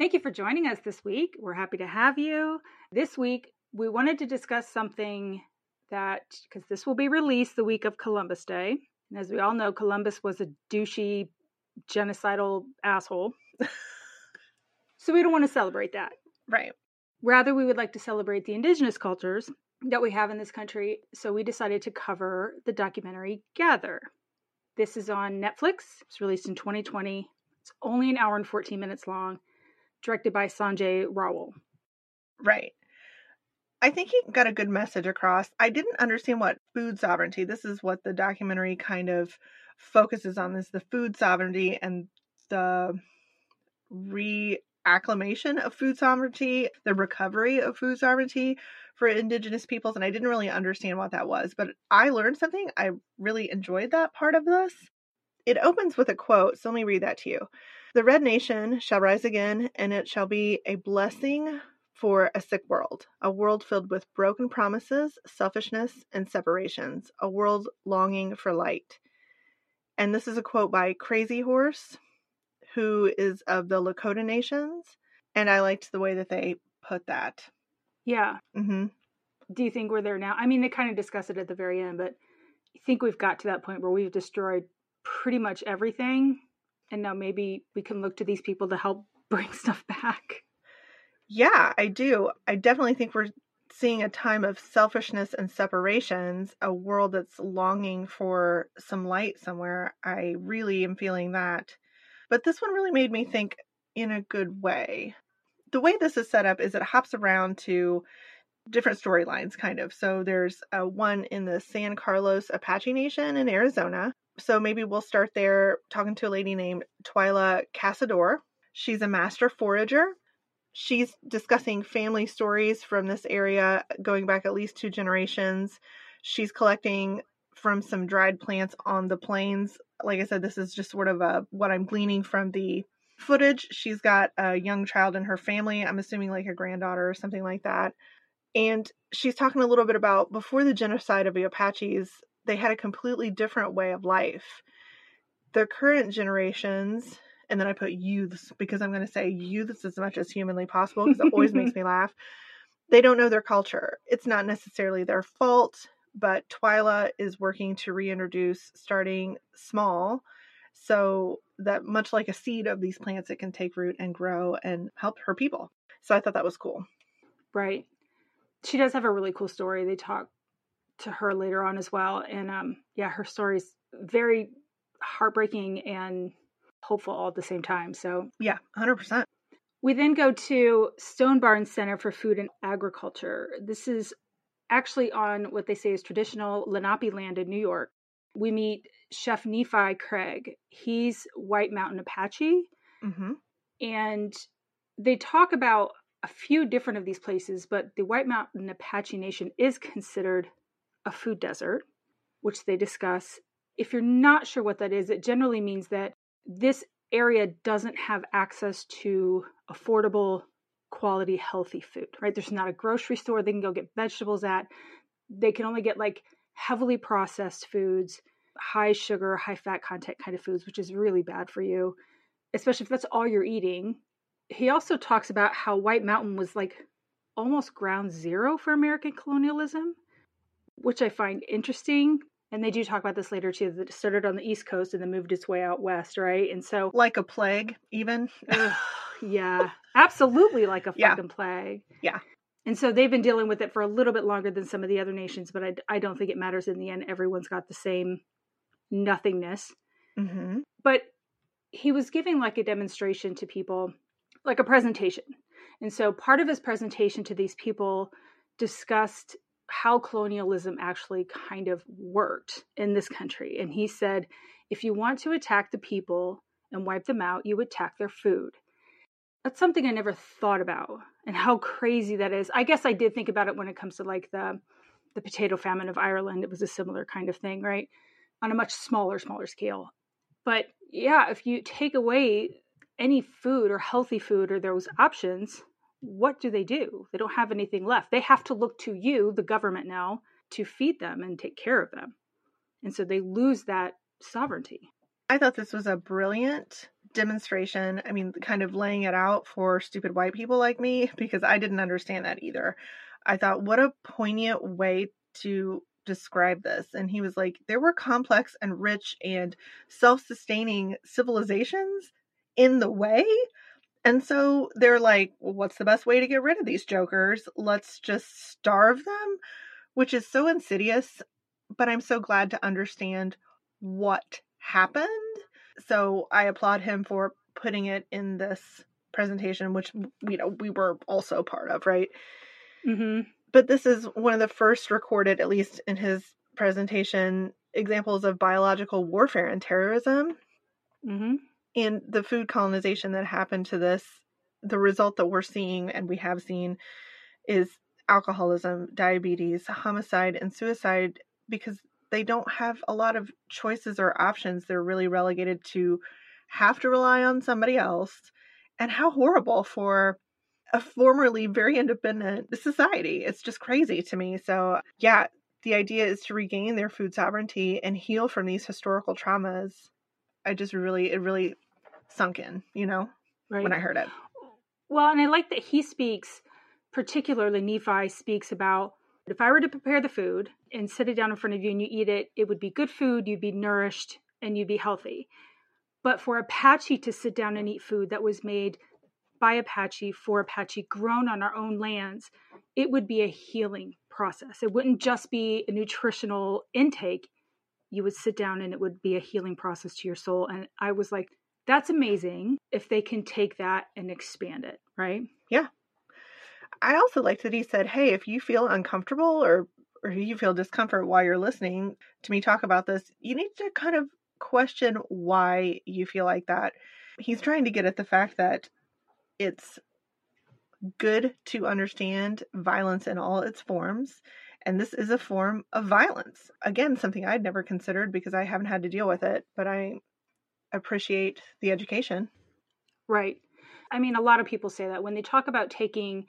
Thank you for joining us this week. We're happy to have you. This week, we wanted to discuss something that, because this will be released the week of Columbus Day. And as we all know, Columbus was a douchey, genocidal asshole. so we don't want to celebrate that. Right. Rather, we would like to celebrate the indigenous cultures that we have in this country. So we decided to cover the documentary Gather. This is on Netflix. It's released in 2020. It's only an hour and 14 minutes long, directed by Sanjay Rawal. Right. I think he got a good message across. I didn't understand what food sovereignty. This is what the documentary kind of focuses on is the food sovereignty and the reacclimation of food sovereignty, the recovery of food sovereignty for indigenous peoples and I didn't really understand what that was, but I learned something. I really enjoyed that part of this. It opens with a quote, so let me read that to you. The red nation shall rise again, and it shall be a blessing for a sick world, a world filled with broken promises, selfishness, and separations, a world longing for light. And this is a quote by Crazy Horse, who is of the Lakota Nations. And I liked the way that they put that. Yeah. hmm Do you think we're there now? I mean, they kind of discuss it at the very end, but I think we've got to that point where we've destroyed pretty much everything. And now maybe we can look to these people to help bring stuff back. Yeah, I do. I definitely think we're seeing a time of selfishness and separations, a world that's longing for some light somewhere. I really am feeling that. But this one really made me think in a good way. The way this is set up is it hops around to different storylines, kind of. So there's a one in the San Carlos Apache Nation in Arizona. So maybe we'll start there talking to a lady named Twyla Cassadore. She's a master forager she's discussing family stories from this area going back at least two generations. She's collecting from some dried plants on the plains. Like I said, this is just sort of a, what I'm gleaning from the footage. She's got a young child in her family. I'm assuming like a granddaughter or something like that. And she's talking a little bit about before the genocide of the Apaches, they had a completely different way of life. The current generations, and then I put youths because I'm going to say youths as much as humanly possible because it always makes me laugh. They don't know their culture. It's not necessarily their fault, but Twyla is working to reintroduce starting small so that much like a seed of these plants, it can take root and grow and help her people. So I thought that was cool. Right. She does have a really cool story. They talk to her later on as well. And um, yeah, her story's very heartbreaking and hopeful all at the same time. So, yeah, 100%. We then go to Stone Barn Center for Food and Agriculture. This is actually on what they say is traditional Lenape land in New York. We meet Chef Nephi Craig. He's White Mountain Apache. Mm-hmm. And they talk about a few different of these places, but the White Mountain Apache Nation is considered a food desert, which they discuss. If you're not sure what that is, it generally means that this area doesn't have access to affordable, quality, healthy food, right? There's not a grocery store they can go get vegetables at. They can only get like heavily processed foods, high sugar, high fat content kind of foods, which is really bad for you, especially if that's all you're eating. He also talks about how White Mountain was like almost ground zero for American colonialism, which I find interesting and they do talk about this later too that started on the east coast and then moved its way out west right? And so like a plague even? Ugh, yeah. Absolutely like a Yeah. fucking plague. Yeah. and so they've been dealing with it for a little bit longer than some of the other nations but i, I don't think it matters in the end. Everyone's got the same nothingness. Mm-hmm. but he was giving like a demonstration to people like a presentation. And so part of his presentation to these people discussed how colonialism actually kind of worked in this country and he said if you want to attack the people and wipe them out you attack their food That's something I never thought about and how crazy that is. I guess I did think about it when it comes to like the the potato famine of Ireland. It was a similar kind of thing, right? On a much smaller, smaller scale. But yeah, if you take away any food or healthy food or those options, what do they do? They don't have anything left. They have to look to you, the government now, to feed them and take care of them. And so they lose that sovereignty. I thought this was a brilliant demonstration. I mean, kind of laying it out for stupid white people like me, because I didn't understand that either. I thought, what a poignant way to describe this. And he was like, there were complex and rich and self sustaining civilizations in the way. And so they're like, well, what's the best way to get rid of these jokers? Let's just starve them, which is so insidious. But I'm so glad to understand what happened. So I applaud him for putting it in this presentation, which you know we were also part of, right? Mm-hmm. But this is one of the first recorded, at least in his presentation, examples of biological warfare and terrorism. Mm-hmm. And the food colonization that happened to this, the result that we're seeing and we have seen is alcoholism, diabetes, homicide, and suicide because they don't have a lot of choices or options. They're really relegated to have to rely on somebody else. And how horrible for a formerly very independent society. It's just crazy to me. So, yeah, the idea is to regain their food sovereignty and heal from these historical traumas. I just really, it really sunk in, you know, right. when I heard it. Well, and I like that he speaks, particularly Nephi speaks about if I were to prepare the food and sit it down in front of you and you eat it, it would be good food, you'd be nourished, and you'd be healthy. But for Apache to sit down and eat food that was made by Apache for Apache, grown on our own lands, it would be a healing process. It wouldn't just be a nutritional intake. You would sit down and it would be a healing process to your soul. And I was like, that's amazing if they can take that and expand it, right? Yeah. I also liked that he said, hey, if you feel uncomfortable or or you feel discomfort while you're listening to me talk about this, you need to kind of question why you feel like that. He's trying to get at the fact that it's good to understand violence in all its forms. And this is a form of violence. Again, something I'd never considered because I haven't had to deal with it, but I appreciate the education. Right. I mean, a lot of people say that when they talk about taking,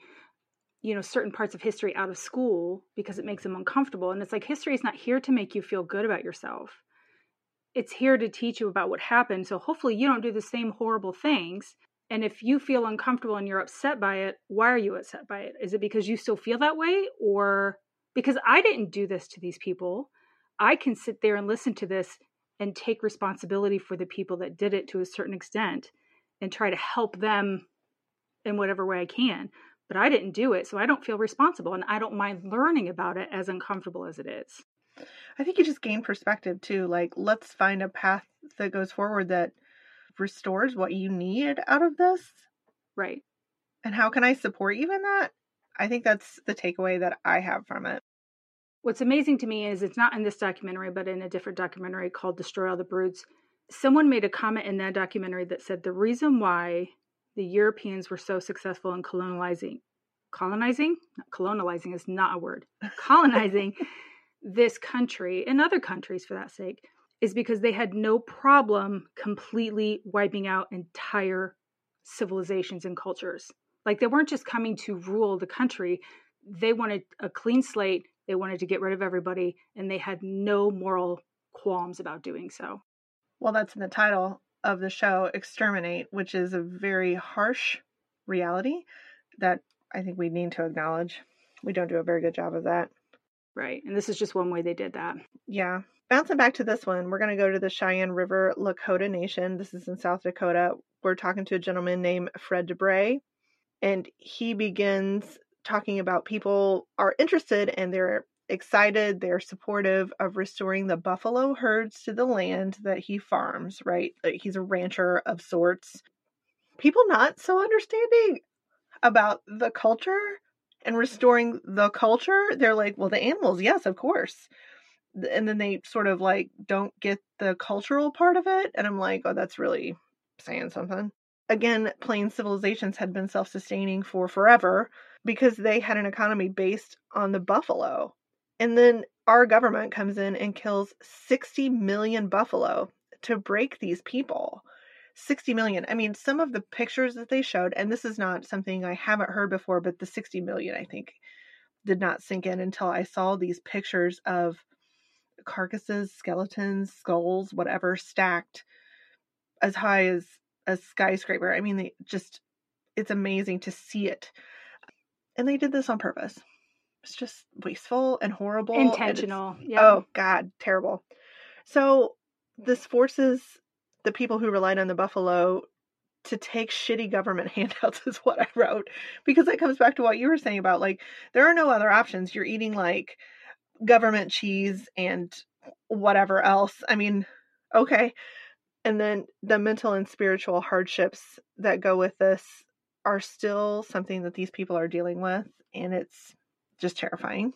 you know, certain parts of history out of school because it makes them uncomfortable. And it's like history is not here to make you feel good about yourself. It's here to teach you about what happened. So hopefully you don't do the same horrible things and if you feel uncomfortable and you're upset by it, why are you upset by it? Is it because you still feel that way? Or because I didn't do this to these people? I can sit there and listen to this and take responsibility for the people that did it to a certain extent and try to help them in whatever way I can. But I didn't do it, so I don't feel responsible and I don't mind learning about it as uncomfortable as it is. I think you just gain perspective too. Like, let's find a path that goes forward that restores what you need out of this. Right. And how can I support you in that? I think that's the takeaway that I have from it. What's amazing to me is it's not in this documentary, but in a different documentary called Destroy All the Brutes. Someone made a comment in that documentary that said the reason why the Europeans were so successful in colonizing, colonizing, colonizing is not a word, colonizing this country and other countries for that sake is because they had no problem completely wiping out entire civilizations and cultures. Like they weren't just coming to rule the country, they wanted a clean slate, they wanted to get rid of everybody, and they had no moral qualms about doing so. Well, that's in the title of the show, Exterminate, which is a very harsh reality that I think we need to acknowledge. We don't do a very good job of that. Right. And this is just one way they did that. Yeah. Bouncing back to this one, we're going to go to the Cheyenne River Lakota Nation. This is in South Dakota. We're talking to a gentleman named Fred Dubray, and he begins talking about people are interested and they're excited, they're supportive of restoring the buffalo herds to the land that he farms, right? He's a rancher of sorts. People not so understanding about the culture and restoring the culture, they're like, well, the animals, yes, of course and then they sort of like don't get the cultural part of it and i'm like oh that's really saying something again, plain civilizations had been self sustaining for forever because they had an economy based on the buffalo. And then our government comes in and kills 60 million buffalo to break these people. 60 million. I mean, some of the pictures that they showed, and this is not something I haven't heard before, but the 60 million, I think, did not sink in until I saw these pictures of carcasses, skeletons, skulls, whatever, stacked as high as a skyscraper. I mean, they just, it's amazing to see it. And they did this on purpose. It's just wasteful and horrible. Intentional. And yeah. Oh, God, terrible. So this forces the people who relied on the buffalo to take shitty government handouts is what I wrote because that comes back to what you were saying about like there are no other options. You're eating like government cheese and whatever else. I mean, okay. And then the mental and spiritual hardships that go with this are still something that these people are dealing with and it's just terrifying.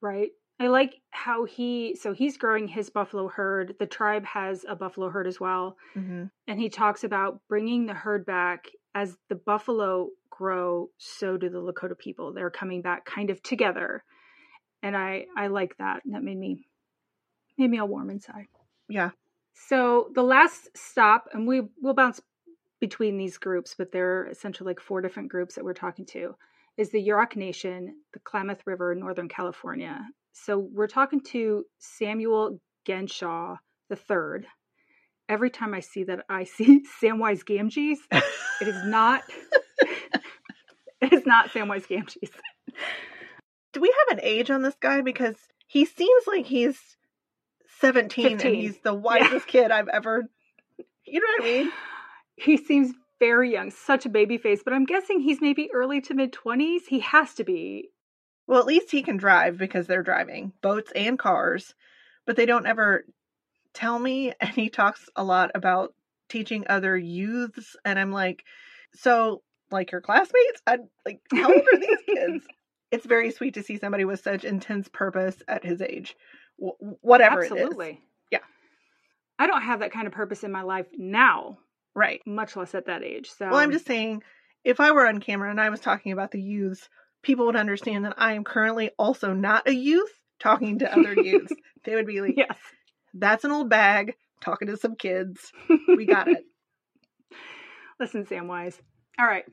Right. I like how he so he's growing his buffalo herd. The tribe has a buffalo herd as well. Mm-hmm. And he talks about bringing the herd back as the buffalo grow, so do the Lakota people. They're coming back kind of together. And I I like that. And that made me made me all warm inside. Yeah. So the last stop and we will bounce between these groups, but there are essentially like four different groups that we're talking to is the Yurok Nation, the Klamath River, Northern California, so we're talking to Samuel Gensaw the third. Every time I see that, I see Samwise Gamgees. It is not. it is not Samwise Gamgees. Do we have an age on this guy? Because he seems like he's 17 15. and he's the wisest yeah. kid I've ever. You know what I mean? He seems very young, such a baby face, but I'm guessing he's maybe early to mid 20s. He has to be. Well, at least he can drive because they're driving boats and cars, but they don't ever tell me. And he talks a lot about teaching other youths. And I'm like, so, like your classmates? I like, how old are these kids? It's very sweet to see somebody with such intense purpose at his age, whatever Absolutely. Yeah. I don't have that kind of purpose in my life now. Right. Much less at that age. So, well, I'm just saying, if I were on camera and I was talking about the youths people would understand that I am currently also not a youth talking to other youths. They would be like, yes, that's an old bag talking to some kids. We got it. Listen, Samwise. All right.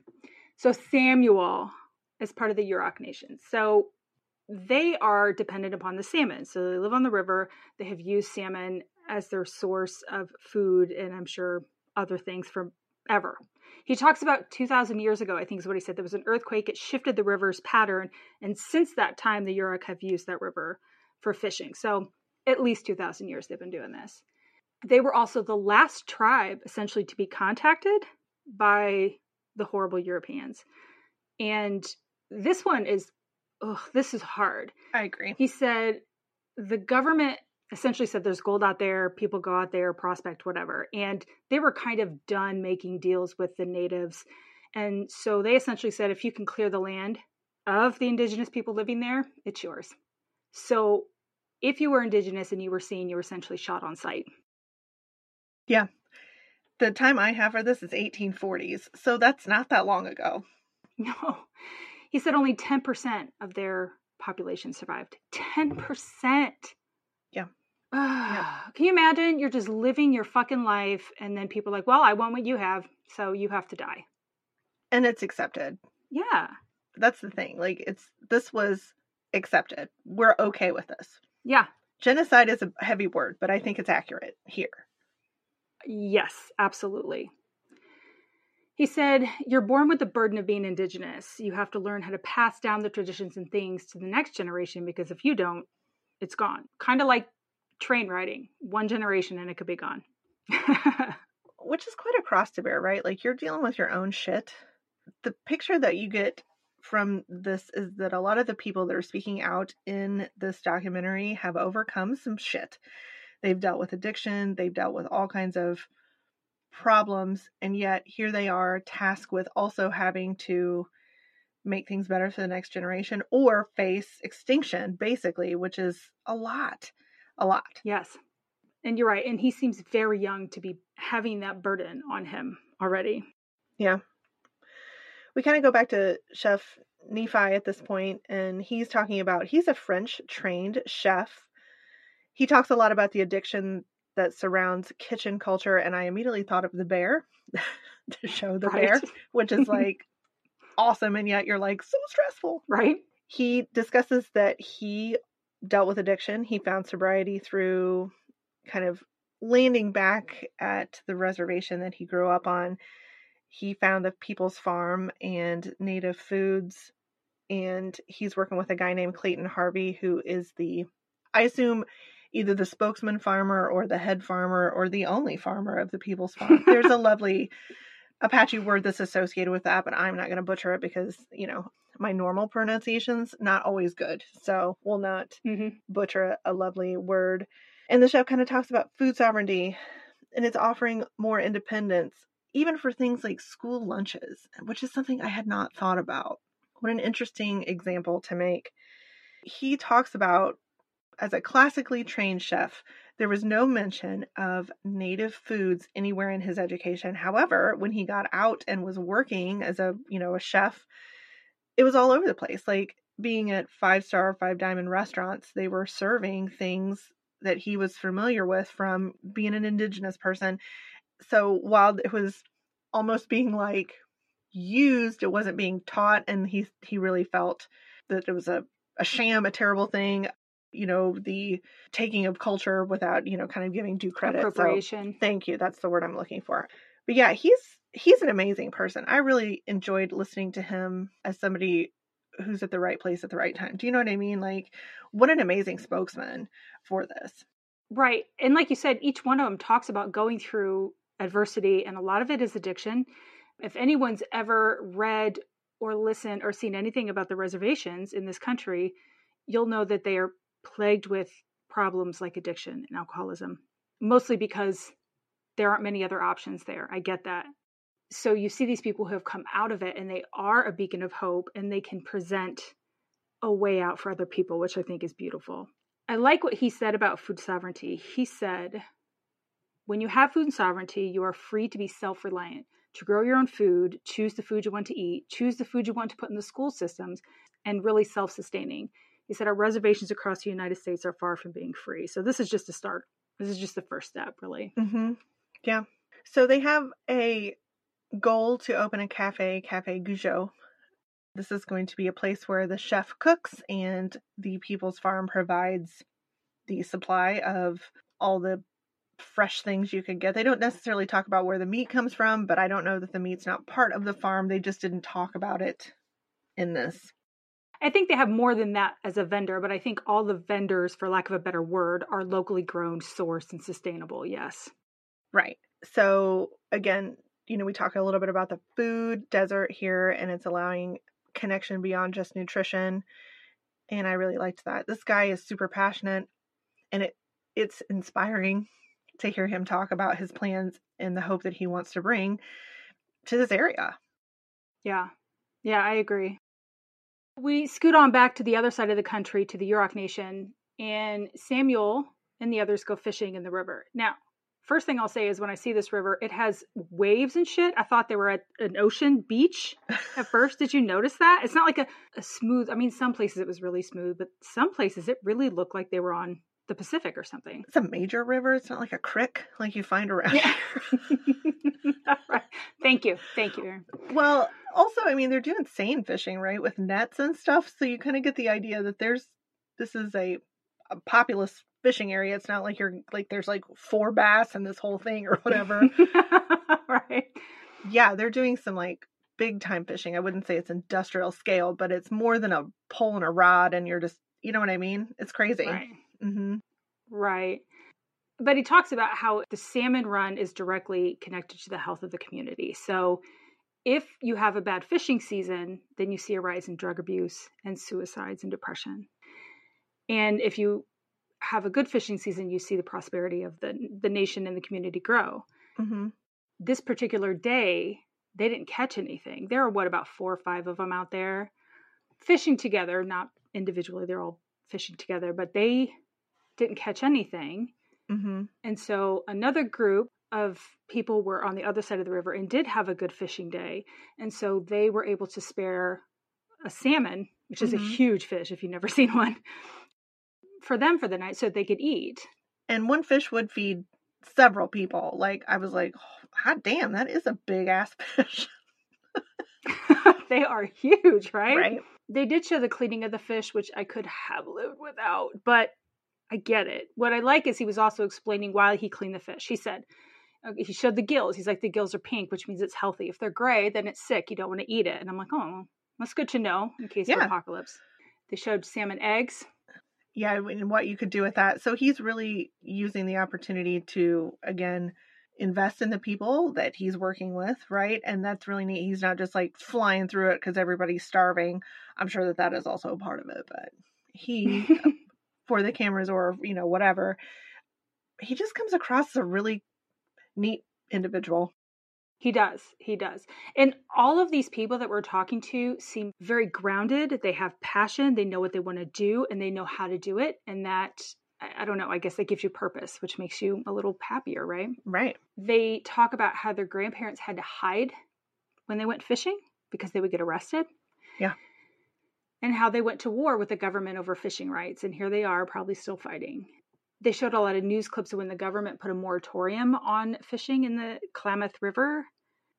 So Samuel is part of the Yurok Nation. So they are dependent upon the salmon. So they live on the river. They have used salmon as their source of food and I'm sure other things forever. He talks about 2,000 years ago, I think is what he said. There was an earthquake, it shifted the river's pattern. And since that time, the Yurok have used that river for fishing. So at least 2,000 years they've been doing this. They were also the last tribe, essentially, to be contacted by the horrible Europeans. And this one is, oh, this is hard. I agree. He said the government essentially said there's gold out there, people go out there, prospect, whatever. And they were kind of done making deals with the natives. And so they essentially said if you can clear the land of the indigenous people living there, it's yours. So if you were indigenous and you were seen, you were essentially shot on sight. Yeah. The time I have for this is 1840s. So that's not that long ago. No. He said only 10% of their population survived. 10%. Yeah. Can you imagine? You're just living your fucking life, and then people are like, well, I want what you have, so you have to die. And it's accepted. Yeah. That's the thing. Like, it's this was accepted. We're okay with this. Yeah. Genocide is a heavy word, but I think it's accurate here. Yes, absolutely. He said, You're born with the burden of being indigenous. You have to learn how to pass down the traditions and things to the next generation because if you don't, it's gone. Kind of like train riding one generation and it could be gone which is quite a cross to bear right like you're dealing with your own shit the picture that you get from this is that a lot of the people that are speaking out in this documentary have overcome some shit they've dealt with addiction they've dealt with all kinds of problems and yet here they are tasked with also having to make things better for the next generation or face extinction basically which is a lot a lot. Yes. And you're right. And he seems very young to be having that burden on him. already. Yeah. We kind of go back to Chef Nephi at this point, and he's talking about he's a French trained chef. He talks a lot about the addiction that surrounds kitchen culture, and I immediately thought of the bear, the show The Right. Bear, which is like awesome, and yet you're like so stressful. Right? He discusses that he dealt with addiction. He found sobriety through kind of landing back at the reservation that he grew up on. He found the People's Farm and Native Foods, and he's working with a guy named Clayton Harvey, who is the, I assume, either the spokesman farmer or the head farmer or the only farmer of the People's Farm. There's a lovely Apache word that's associated with that, but I'm not going to butcher it because, you know, my normal pronunciation's not always good. So we'll not hmm butcher a, a lovely word. And the show kind of talks about food sovereignty and it's offering more independence, even for things like school lunches, which is something I had not thought about. What an interesting example to make. He talks about, as a classically trained chef, there was no mention of native foods anywhere in his education. However, when he got out and was working as a, you know, a chef, it was all over the place. Like being at five star, five diamond restaurants, they were serving things that he was familiar with from being an indigenous person. So while it was almost being like used, it wasn't being taught, and he he really felt that it was a, a sham, a terrible thing. You know, the taking of culture without, you know, kind of giving due credit. So Appropriation. Thank you. That's the word I'm looking for. But yeah, he's he's an amazing person. I really enjoyed listening to him as somebody who's at the right place at the right time. Do you know what I mean? Like what an amazing spokesman for this. Right. And like you said, each one of them talks about going through adversity, and a lot of it is addiction. If anyone's ever read or listened or seen anything about the reservations in this country, you'll know that they are plagued with problems like addiction and alcoholism, mostly because there aren't many other options there. I get that. So you see these people who have come out of it and they are a beacon of hope and they can present a way out for other people, which I think is beautiful. I like what he said about food sovereignty. He said, when you have food sovereignty, you are free to be self reliant, to grow your own food, choose the food you want to eat, choose the food you want to put in the school systems, and really self sustaining. He said, Our reservations across the United States are far from being free. So this is just a start. This is just the first step, really. Mm-hmm. Yeah. So they have a goal to open a cafe, Cafe Gozhóó. This is going to be a place where the chef cooks and the People's Farm provides the supply of all the fresh things you could get. They don't necessarily talk about where the meat comes from, but I don't know that the meat's not part of the farm. They just didn't talk about it in this. I think they have more than that as a vendor, but I think all the vendors, for lack of a better word, are locally grown, sourced, and sustainable. Yes. Right. So again, you know, we talk a little bit about the food desert here and it's allowing connection beyond just nutrition. And I really liked that. This guy is super passionate and it it's inspiring to hear him talk about his plans and the hope that he wants to bring to this area. Yeah. Yeah, I agree. We scoot on back to the other side of the country to the Yurok Nation, and Samuel and the others go fishing in the river. Now, first thing I'll say is when I see this river, it has waves and shit. I thought they were at an ocean beach at first. Did you notice that? It's not like a, a smooth, I mean, some places it was really smooth, but some places it really looked like they were on the Pacific or something. It's a major river. It's not like a creek like you find around Yeah. right. Thank you. Thank you. Well, also, I mean, they're doing seine fishing, right, with nets and stuff. So you kind of get the idea that there's this is a, a populous fishing area. It's not like you're like there's like four bass and this whole thing or whatever. right. yeah, they're doing some like big time fishing. I wouldn't say it's industrial scale, but it's more than a pole and a rod, and you're just you know what I mean. It's crazy. Right. Hmm Right. But he talks about how the salmon run is directly connected to the health of the community. So if you have a bad fishing season, then you see a rise in drug abuse and suicides and depression. And if you have a good fishing season, you see the prosperity of the the nation and the community grow. hmm This particular day, they didn't catch anything. There are what about four or five of them out there fishing together, not individually. They're all fishing together, but they didn't catch anything. hmm And so another group of people were on the other side of the river and did have a good fishing day. And so they were able to spare a salmon, which is Mhm. a huge fish if you've never seen one, for them for the night so they could eat. And one fish would feed several people. Like I was like, oh, hot damn, that is a big ass fish. they are huge, right? right? They did show the cleaning of the fish, which I could have lived without, but I get it. What I like is he was also explaining why he cleaned the fish. He said, uh, he showed the gills. He's like, the gills are pink, which means it's healthy. If they're gray, then it's sick. You don't want to eat it. And I'm like, oh, that's good to know in case of apocalypse. They showed salmon eggs. Yeah, and what you could do with that. So he's really using the opportunity to again invest in the people that he's working with, right? And that's really neat. He's not just like flying through it because everybody's starving. I'm sure that that is also a part of it, but he for the cameras or you know whatever, he just comes across as a really neat individual. He does. He does. And all of these people that we're talking to seem very grounded. They have passion. They know what they want to do and they know how to do it. And that, I don't know, I guess that gives you purpose, which makes you a little happier, right? Right. They talk about how their grandparents had to hide when they went fishing because they would get arrested. Yeah. And how they went to war with the government over fishing rights. And here they are, probably still fighting. They showed a lot of news clips of when the government put a moratorium on fishing in the Klamath River.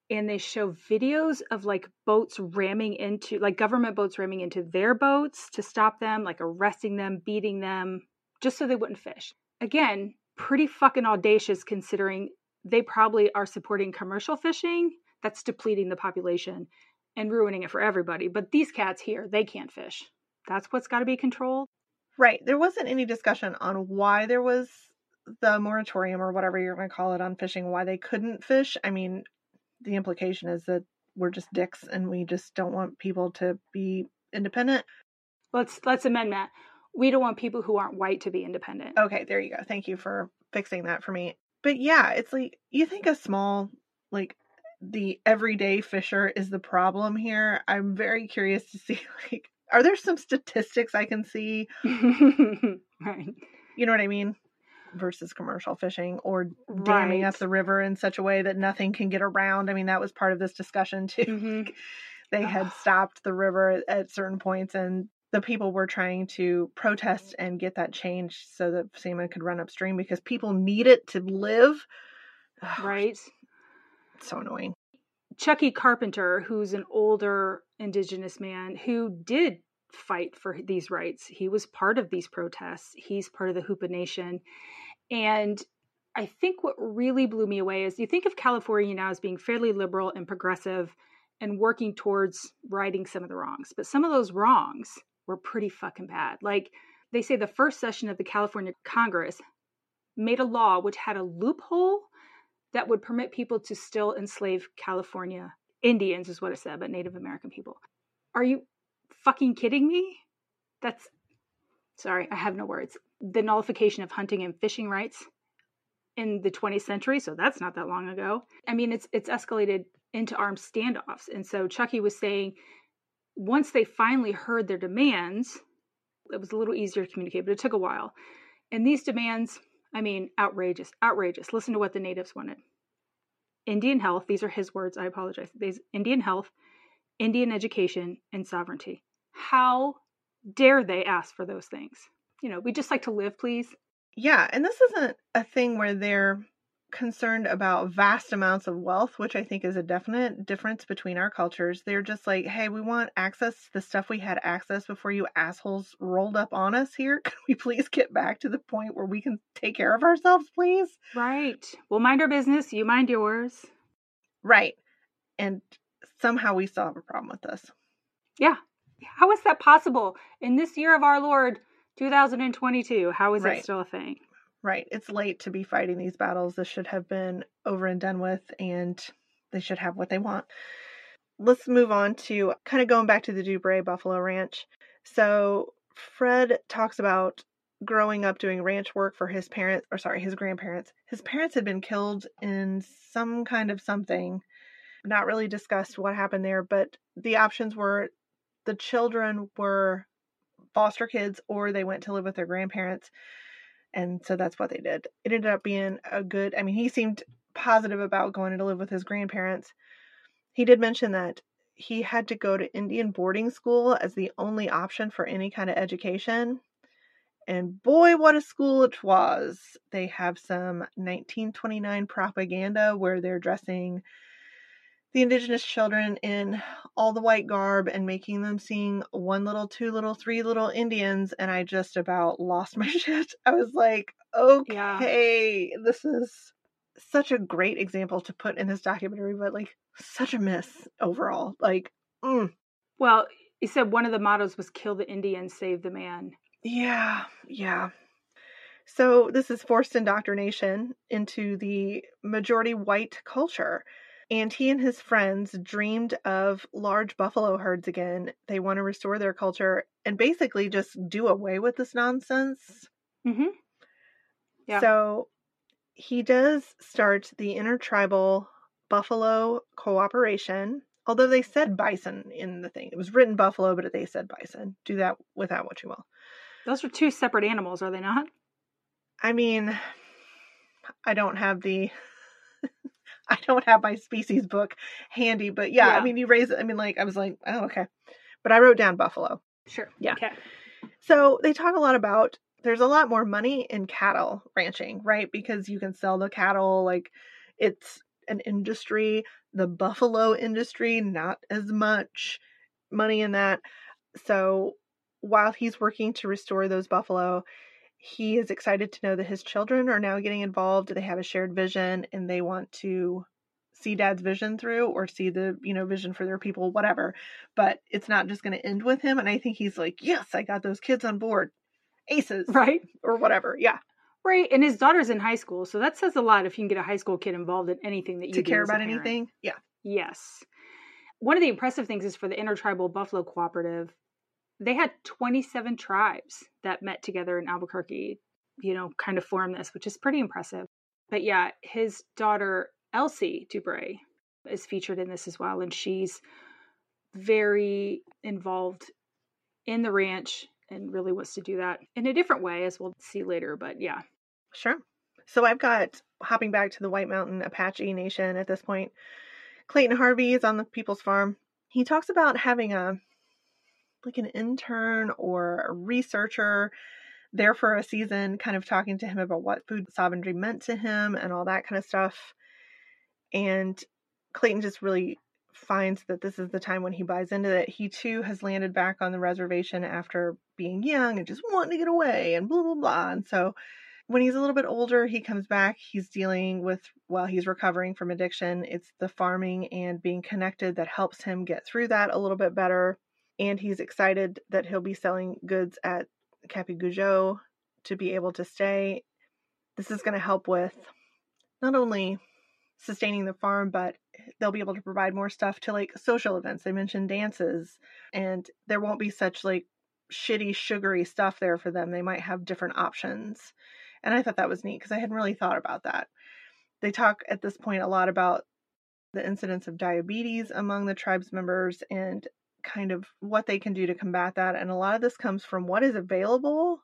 And they show videos of like boats ramming into, like government boats ramming into their boats to stop them, like arresting them, beating them, just so they wouldn't fish. Again, pretty fucking audacious considering they probably are supporting commercial fishing that's depleting the population and ruining it for everybody. But these cats here, they can't fish. That's what's got to be controlled. Right. There wasn't any discussion on why there was the moratorium or whatever you're going to call it on fishing, why they couldn't fish. I mean, the implication is that we're just dicks and we just don't want people to be independent. Let's let's amend that. We don't want people who aren't white to be independent. Okay, there you go. Thank you for fixing that for me. But yeah, it's like you think a small, like the everyday fisher is the problem here. I'm very curious to see, like, are there some statistics I can see? right. You know what I mean? Versus commercial fishing or damming Right. up the river in such a way that nothing can get around. I mean, that was part of this discussion too. Mhm. They had stopped the river at certain points and the people were trying to protest and get that changed so that salmon could run upstream because people need it to live. Right. So annoying. Chucky Carpenter, who's an older indigenous man who did fight for these rights. He was part of these protests. He's part of the Hoopa Nation. And I think what really blew me away is you think of California now as being fairly liberal and progressive and working towards righting some of the wrongs. But some of those wrongs were pretty fucking bad. Like they say the first session of the California Congress made a law which had a loophole that would permit people to still enslave California Indians, is what it said, but Native American people. Are you fucking kidding me? That's sorry, I have no words. The nullification of hunting and fishing rights in the 20th century, so that's not that long ago. I mean, it's it's escalated into armed standoffs. And so Chucky was saying once they finally heard their demands, it was a little easier to communicate, but it took a while. And these demands, I mean, outrageous, outrageous. Listen to what the natives wanted. Indian health, these are his words, I apologize. These Indian health, Indian education, and sovereignty. How dare they ask for those things? You know, we just like to live, please. Yeah, and this isn't a thing where they're concerned about vast amounts of wealth, which I think is a definite difference between our cultures. They're just like, hey, we want access to the stuff we had access before you assholes rolled up on us here. Can we please get back to the point where we can take care of ourselves, please? Right. We'll mind our business, you mind yours. Right. And somehow we still have a problem with this. Yeah. How is that possible? In this year of our Lord, 2022, how is Right. it still a thing? Right. It's late to be fighting these battles. This should have been over and done with, and they should have what they want. Let's move on to kind of going back to the Dubray Buffalo Ranch. So, Fred talks about growing up doing ranch work for his parents, or sorry, his grandparents. His parents had been killed in some kind of something. Not really discussed what happened there, but the options were the children were foster kids or they went to live with their grandparents and so that's what they did. It ended up being a good. I mean, he seemed positive about going to live with his grandparents. He did mention that he had to go to Indian boarding school as the only option for any kind of education. And boy, what a school it was. They have some 1929 propaganda where they're dressing the indigenous children in all the white garb and making them sing one little, two little, three little Indians. And I just about lost my shit. I was like, okay, yeah. this is such a great example to put in this documentary, but like such a miss overall. Like, mm. well, he said one of the mottos was kill the Indian, save the man. Yeah, yeah. So this is forced indoctrination into the majority white culture and he and his friends dreamed of large buffalo herds again. They want to restore their culture and basically just do away with this nonsense. Mm-hmm. Yeah. So he does start the intertribal buffalo cooperation, although they said bison in the thing. It was written buffalo, but they said bison. Do that without what you will. Those are two separate animals, are they not? I mean, I don't have the I don't have my species book handy, but yeah, yeah. I mean, you raise it. I mean, like, I was like, oh, okay. But I wrote down buffalo. Sure. Yeah. Okay. So they talk a lot about there's a lot more money in cattle ranching, right? Because you can sell the cattle, like, it's an industry. The buffalo industry, not as much money in that. So while he's working to restore those buffalo, he is excited to know that his children are now getting involved. They have a shared vision and they want to see dad's vision through or see the, you know, vision for their people, whatever. But it's not just going to end with him. And I think he's like, yes, I got those kids on board. Aces. Right. Or whatever. Yeah. Right. And his daughter's in high school. So that says a lot if you can get a high school kid involved in anything that you to care about anything. Yeah. Yes. One of the impressive things is for the Intertribal Buffalo Cooperative, they had 27 tribes that met together in Albuquerque, you know, kind of form this, which is pretty impressive. But yeah, his daughter, Elsie Dubray, is featured in this as well. And she's very involved in the ranch and really wants to do that in a different way, as we'll see later. But yeah. Sure. So I've got hopping back to the White Mountain Apache Nation at this point. Clayton Harvey is on the People's Farm. He talks about having a like an intern or a researcher there for a season, kind of talking to him about what food sovereignty meant to him and all that kind of stuff. And Clayton just really finds that this is the time when he buys into it. He too has landed back on the reservation after being young and just wanting to get away and blah, blah, blah. And so when he's a little bit older, he comes back. He's dealing with, while he's recovering from addiction, it's the farming and being connected that helps him get through that a little bit better and he's excited that he'll be selling goods at Cafe Gozhóó to be able to stay. This is going to help with not only sustaining the farm, but they'll be able to provide more stuff to like social events. They mentioned dances, and there won't be such like shitty, sugary stuff there for them. They might have different options. And I thought that was neat because I hadn't really thought about that. They talk at this point a lot about the incidence of diabetes among the tribe's members and kind of what they can do to combat that. And a lot of this comes from what is available.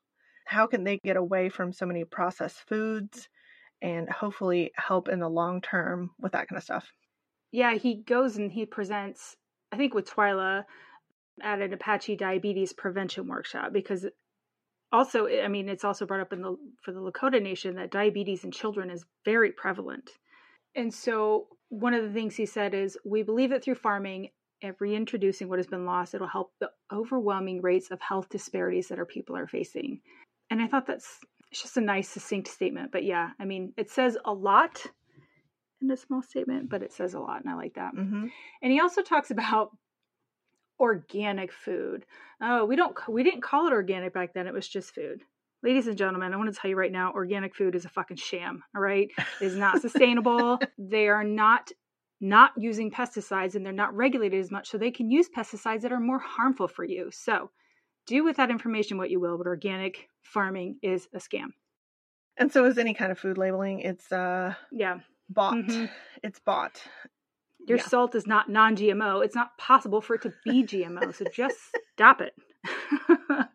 How can they get away from so many processed foods and hopefully help in the long term with that kind of stuff? Yeah, he goes and he presents, I think, with Twyla at an Apache diabetes prevention workshop because also, I mean, it's also brought up in the for the Lakota Nation that diabetes in children is very prevalent. And so, one of the things he said is, we believe that through farming reintroducing what has been lost, it'll help the overwhelming rates of health disparities that our people are facing. And I thought that's it's just a nice, succinct statement. But yeah, I mean, it says a lot in a small statement, but it says a lot, and I like that. Mm-hmm. And he also talks about organic food. Oh, we don't we didn't call it organic back then; it was just food. Ladies and gentlemen, I want to tell you right now, organic food is a fucking sham. All right, it is not sustainable. they are not not using pesticides and they're not regulated as much, so they can use pesticides that are more harmful for you. So, do with that information what you will, but organic farming is a scam. And so is any kind of food labeling. It's uh yeah, bought. Mm-hmm. It's bought. Your yeah. salt is not non-GMO. It's not possible for it to be GMO. So just stop it.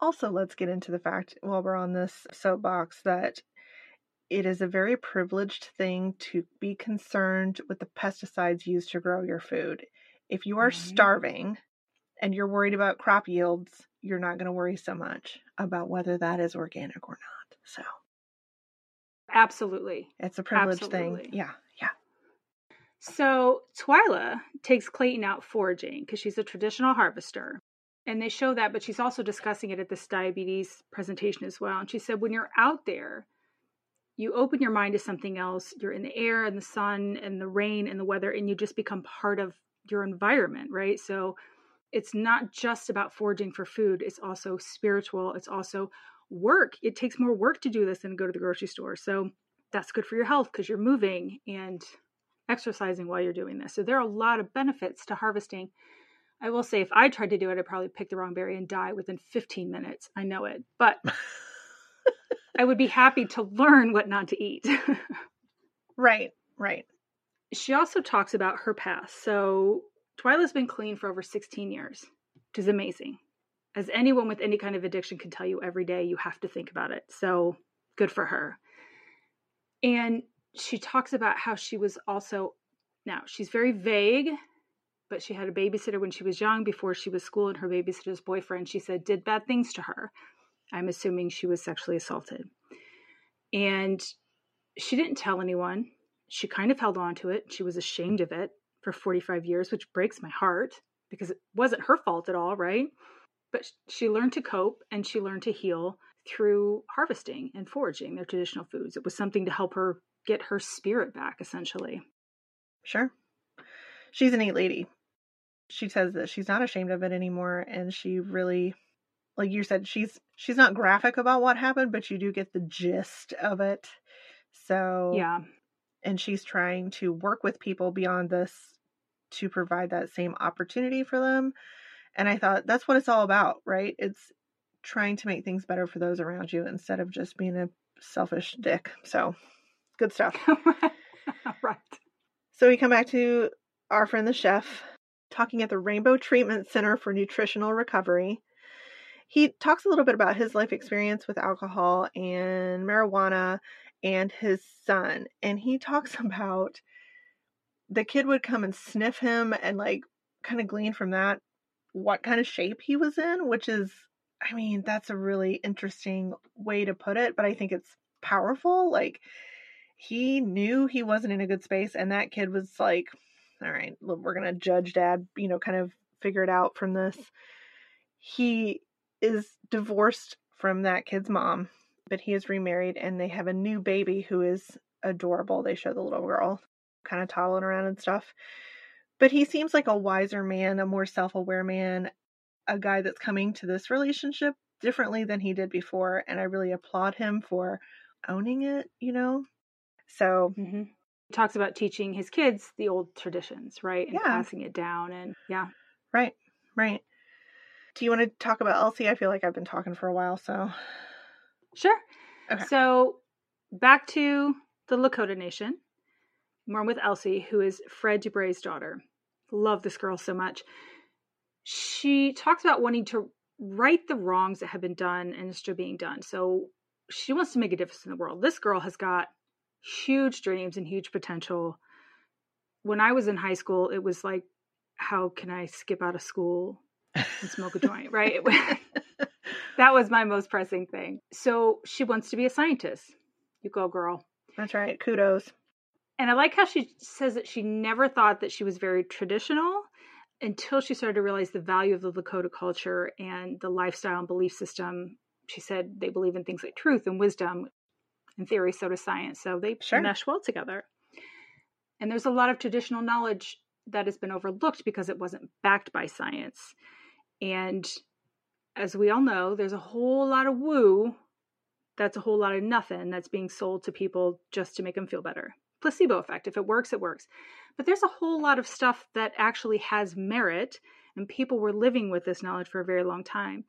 also, let's get into the fact while we're on this soapbox that it is a very privileged thing to be concerned with the pesticides used to grow your food. If you are mm-hmm. starving and you're worried about crop yields, you're not going to worry so much about whether that is organic or not. So, absolutely. It's a privileged absolutely. thing. Yeah. Yeah. So, Twyla takes Clayton out foraging because she's a traditional harvester. And they show that, but she's also discussing it at this diabetes presentation as well. And she said, when you're out there, you open your mind to something else. You're in the air and the sun and the rain and the weather, and you just become part of your environment, right? So it's not just about foraging for food, it's also spiritual, it's also work. It takes more work to do this than go to the grocery store. So that's good for your health because you're moving and exercising while you're doing this. So there are a lot of benefits to harvesting. I will say, if I tried to do it, I'd probably pick the wrong berry and die within 15 minutes. I know it. But I would be happy to learn what not to eat. right, right. She also talks about her past. So Twyla's been clean for over 16 years, which is amazing. As anyone with any kind of addiction can tell you every day, you have to think about it. So good for her. And she talks about how she was also, now she's very vague, but she had a babysitter when she was young before she was school, and her babysitter's boyfriend, she said, did bad things to her. I'm assuming she was sexually assaulted. And she didn't tell anyone. She kind of held on to it. She was ashamed of it for 45 years, which breaks my heart because it wasn't her fault at all, right? But she learned to cope and she learned to heal through harvesting and foraging their traditional foods. It was something to help her get her spirit back, essentially. Sure. She's a neat lady. She says that she's not ashamed of it anymore and she really like you said she's she's not graphic about what happened but you do get the gist of it. So yeah. and she's trying to work with people beyond this to provide that same opportunity for them. And i thought that's what it's all about right? It's trying to make things better for those around you instead of just being a selfish dick. So good stuff. Right. So we come back to our friend the chef talking at the rainbow treatment center for nutritional recovery he talks a little bit about his life experience with alcohol and marijuana and his son. And he talks about the kid would come and sniff him and like kind of glean from that what kind of shape he was in, which is, I mean, that's a really interesting way to put it, but I think it's powerful. Like, he knew he wasn't in a good space, and that kid was like, all right, we're going to judge dad, you know, kind of figure it out from this. He is divorced from that kid's mom, but he is remarried and they have a new baby who is adorable. They show the little girl kind of toddling around and stuff. But he seems like a wiser man, a more self aware man, a guy that's coming to this relationship differently than he did before. And I really applaud him for owning it, you know? So. Mm-hmm. He talks about teaching his kids the old traditions, right? And yeah. passing it down. And yeah. Right, right. Do you want to talk about Elsie? I feel like I've been talking for a while, so. Sure. Okay. So back to the Lakota Nation. More with Elsie, who is Fred Dubray's daughter. Love this girl so much. She talks about wanting to right the wrongs that have been done and are still being done. So she wants to make a difference in the world. This girl has got huge dreams and huge potential. When I was in high school, it was like, how can I skip out of school and smoke a joint, right? that was my most pressing thing. So she wants to be a scientist. You go, girl. That's right. Kudos. And I like how she says that she never thought that she was very traditional until she started to realize the value of the Lakota culture and the lifestyle and belief system. She said they believe in things like truth and wisdom. In theory, so does science. So they sure. mesh well together. And there's a lot of traditional knowledge that has been overlooked because it wasn't backed by science. And as we all know, there's a whole lot of woo that's a whole lot of nothing that's being sold to people just to make them feel better. Placebo effect. If it works, it works. But there's a whole lot of stuff that actually has merit, and people were living with this knowledge for a very long time.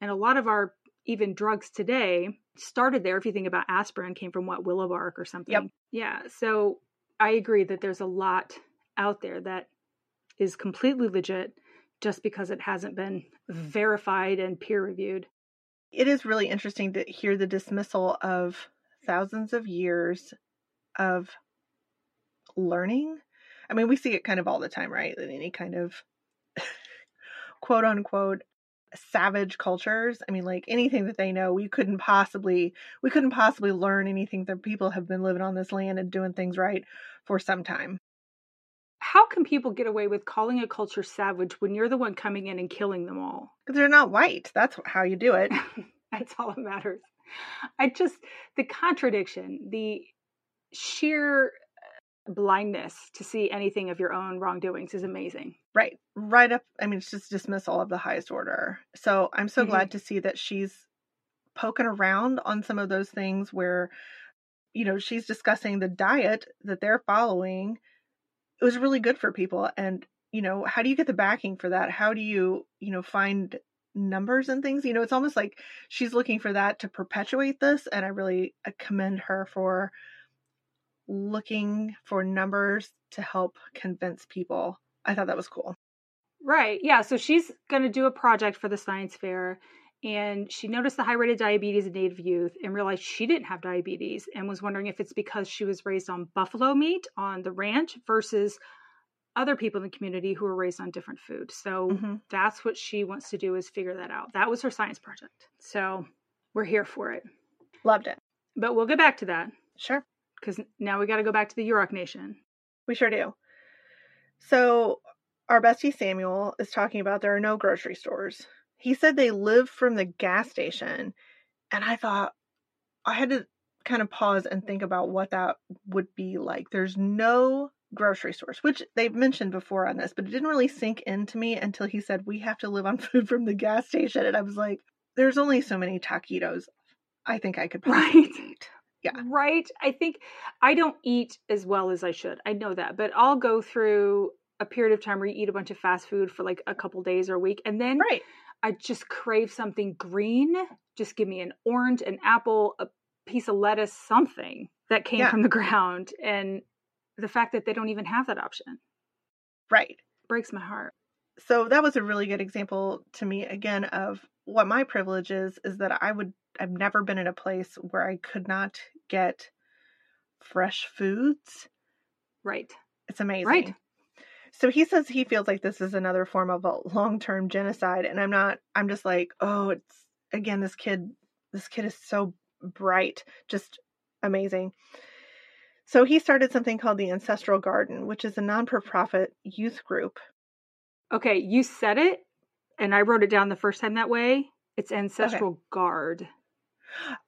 And a lot of our even drugs today started there. If you think about aspirin, came from what willow bark or something. Yep. Yeah. So I agree that there's a lot out there that is completely legit just because it hasn't been mm. verified and peer reviewed. It is really interesting to hear the dismissal of thousands of years of learning. I mean, we see it kind of all the time, right? In any kind of quote unquote savage cultures. I mean, like anything that they know, we couldn't possibly we couldn't possibly learn anything that people have been living on this land and doing things right for some time. How can people get away with calling a culture savage when you're the one coming in and killing them all? Because they're not white. That's how you do it. That's all that matters. I just the contradiction, the sheer blindness to see anything of your own wrongdoings is amazing. Right. Right up. I mean, it's just dismissal of the highest order. So I'm so mm-hmm. glad to see that she's poking around on some of those things where, you know, she's discussing the diet that they're following. It was really good for people. And, you know, how do you get the backing for that? How do you, you know, find numbers and things? You know, it's almost like she's looking for that to perpetuate this. And I really commend her for looking for numbers to help convince people. I thought that was cool. Right. Yeah. So she's going to do a project for the science fair and she noticed the high rate of diabetes in native youth and realized she didn't have diabetes and was wondering if it's because she was raised on buffalo meat on the ranch versus other people in the community who were raised on different food. So mm-hmm. that's what she wants to do is figure that out. That was her science project. So we're here for it. Loved it. But we'll get back to that. Sure because now we got to go back to the Yurok Nation. We sure do. So, our bestie Samuel is talking about there are no grocery stores. He said they live from the gas station. And I thought, I had to kind of pause and think about what that would be like. There's no grocery stores, which they've mentioned before on this, but it didn't really sink into me until he said, We have to live on food from the gas station. And I was like, There's only so many taquitos I think I could probably right. eat. Yeah. Right? I think I don't eat as well as I should. I know that. But I'll go through a period of time where you eat a bunch of fast food for like a couple days or a week. And then right. I just crave something green. Just give me an orange, an apple, a piece of lettuce, something that came yeah. from the ground. And the fact that they don't even have that option. Right. Breaks my heart. So that was a really good example to me again of what my privilege is is that I would I've never been in a place where I could not get fresh foods. Right. It's amazing. Right. So he says he feels like this is another form of a long-term genocide and I'm not I'm just like, "Oh, it's again this kid this kid is so bright, just amazing." So he started something called the Ancestral Garden, which is a non-profit youth group. Okay, you said it and I wrote it down the first time that way. It's Ancestral okay. Guard.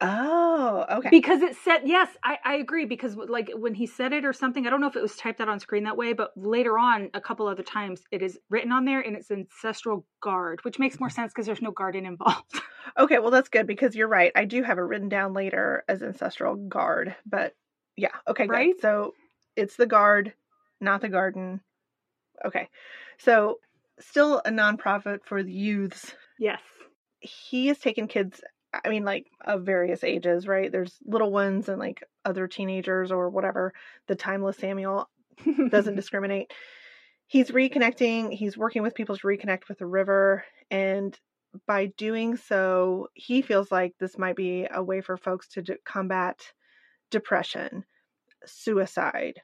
Oh, okay. Because it said yes, I, I agree. Because like when he said it or something, I don't know if it was typed out on screen that way, but later on, a couple other times, it is written on there, and it's ancestral guard, which makes more sense because there's no garden involved. okay, well that's good because you're right. I do have it written down later as ancestral guard, but yeah, okay, right. So it's the guard, not the garden. Okay, so still a nonprofit for the youths. Yes. He has taken kids I mean, like of various ages, right? There's little ones and like other teenagers or whatever. The timeless Samuel doesn't discriminate. He's reconnecting, he's working with people to reconnect with the river. And by doing so, he feels like this might be a way for folks to combat depression, suicide,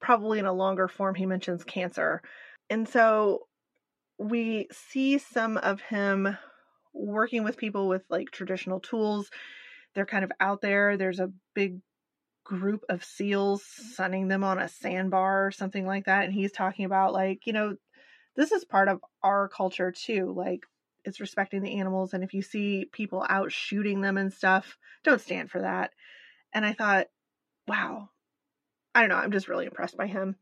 probably in a longer form. He mentions cancer. And so we see some of him working with people with like traditional tools. They're kind of out there. There's a big group of seals sunning them on a sandbar or something like that. And he's talking about like, you know, this is part of our culture too. Like it's respecting the animals. And if you see people out shooting them and stuff, don't stand for that. And I thought, wow, I don't know. I'm just really impressed by him.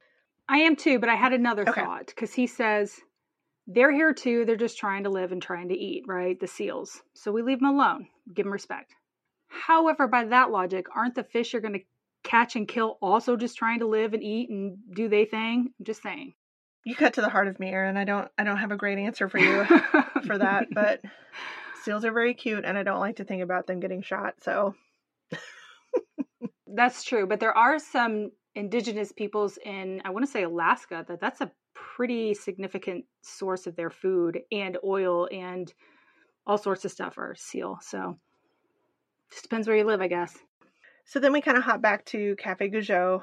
I am too, but I had another okay. thought because he says they're here too. They're just trying to live and trying to eat, right? The seals. So we leave them alone, give them respect. However, by that logic, aren't the fish you're going to catch and kill also just trying to live and eat and do they thing? I'm just saying. You cut to the heart of me, Erin. I don't I don't have a great answer for you for that, but seals are very cute and I don't like to think about them getting shot, so That's true, but there are some indigenous peoples in I want to say Alaska that that's a pretty significant source of their food and oil and all sorts of stuff are seal. So just depends where you live, I guess. So then we kind of hop back to Cafe Gozhóó,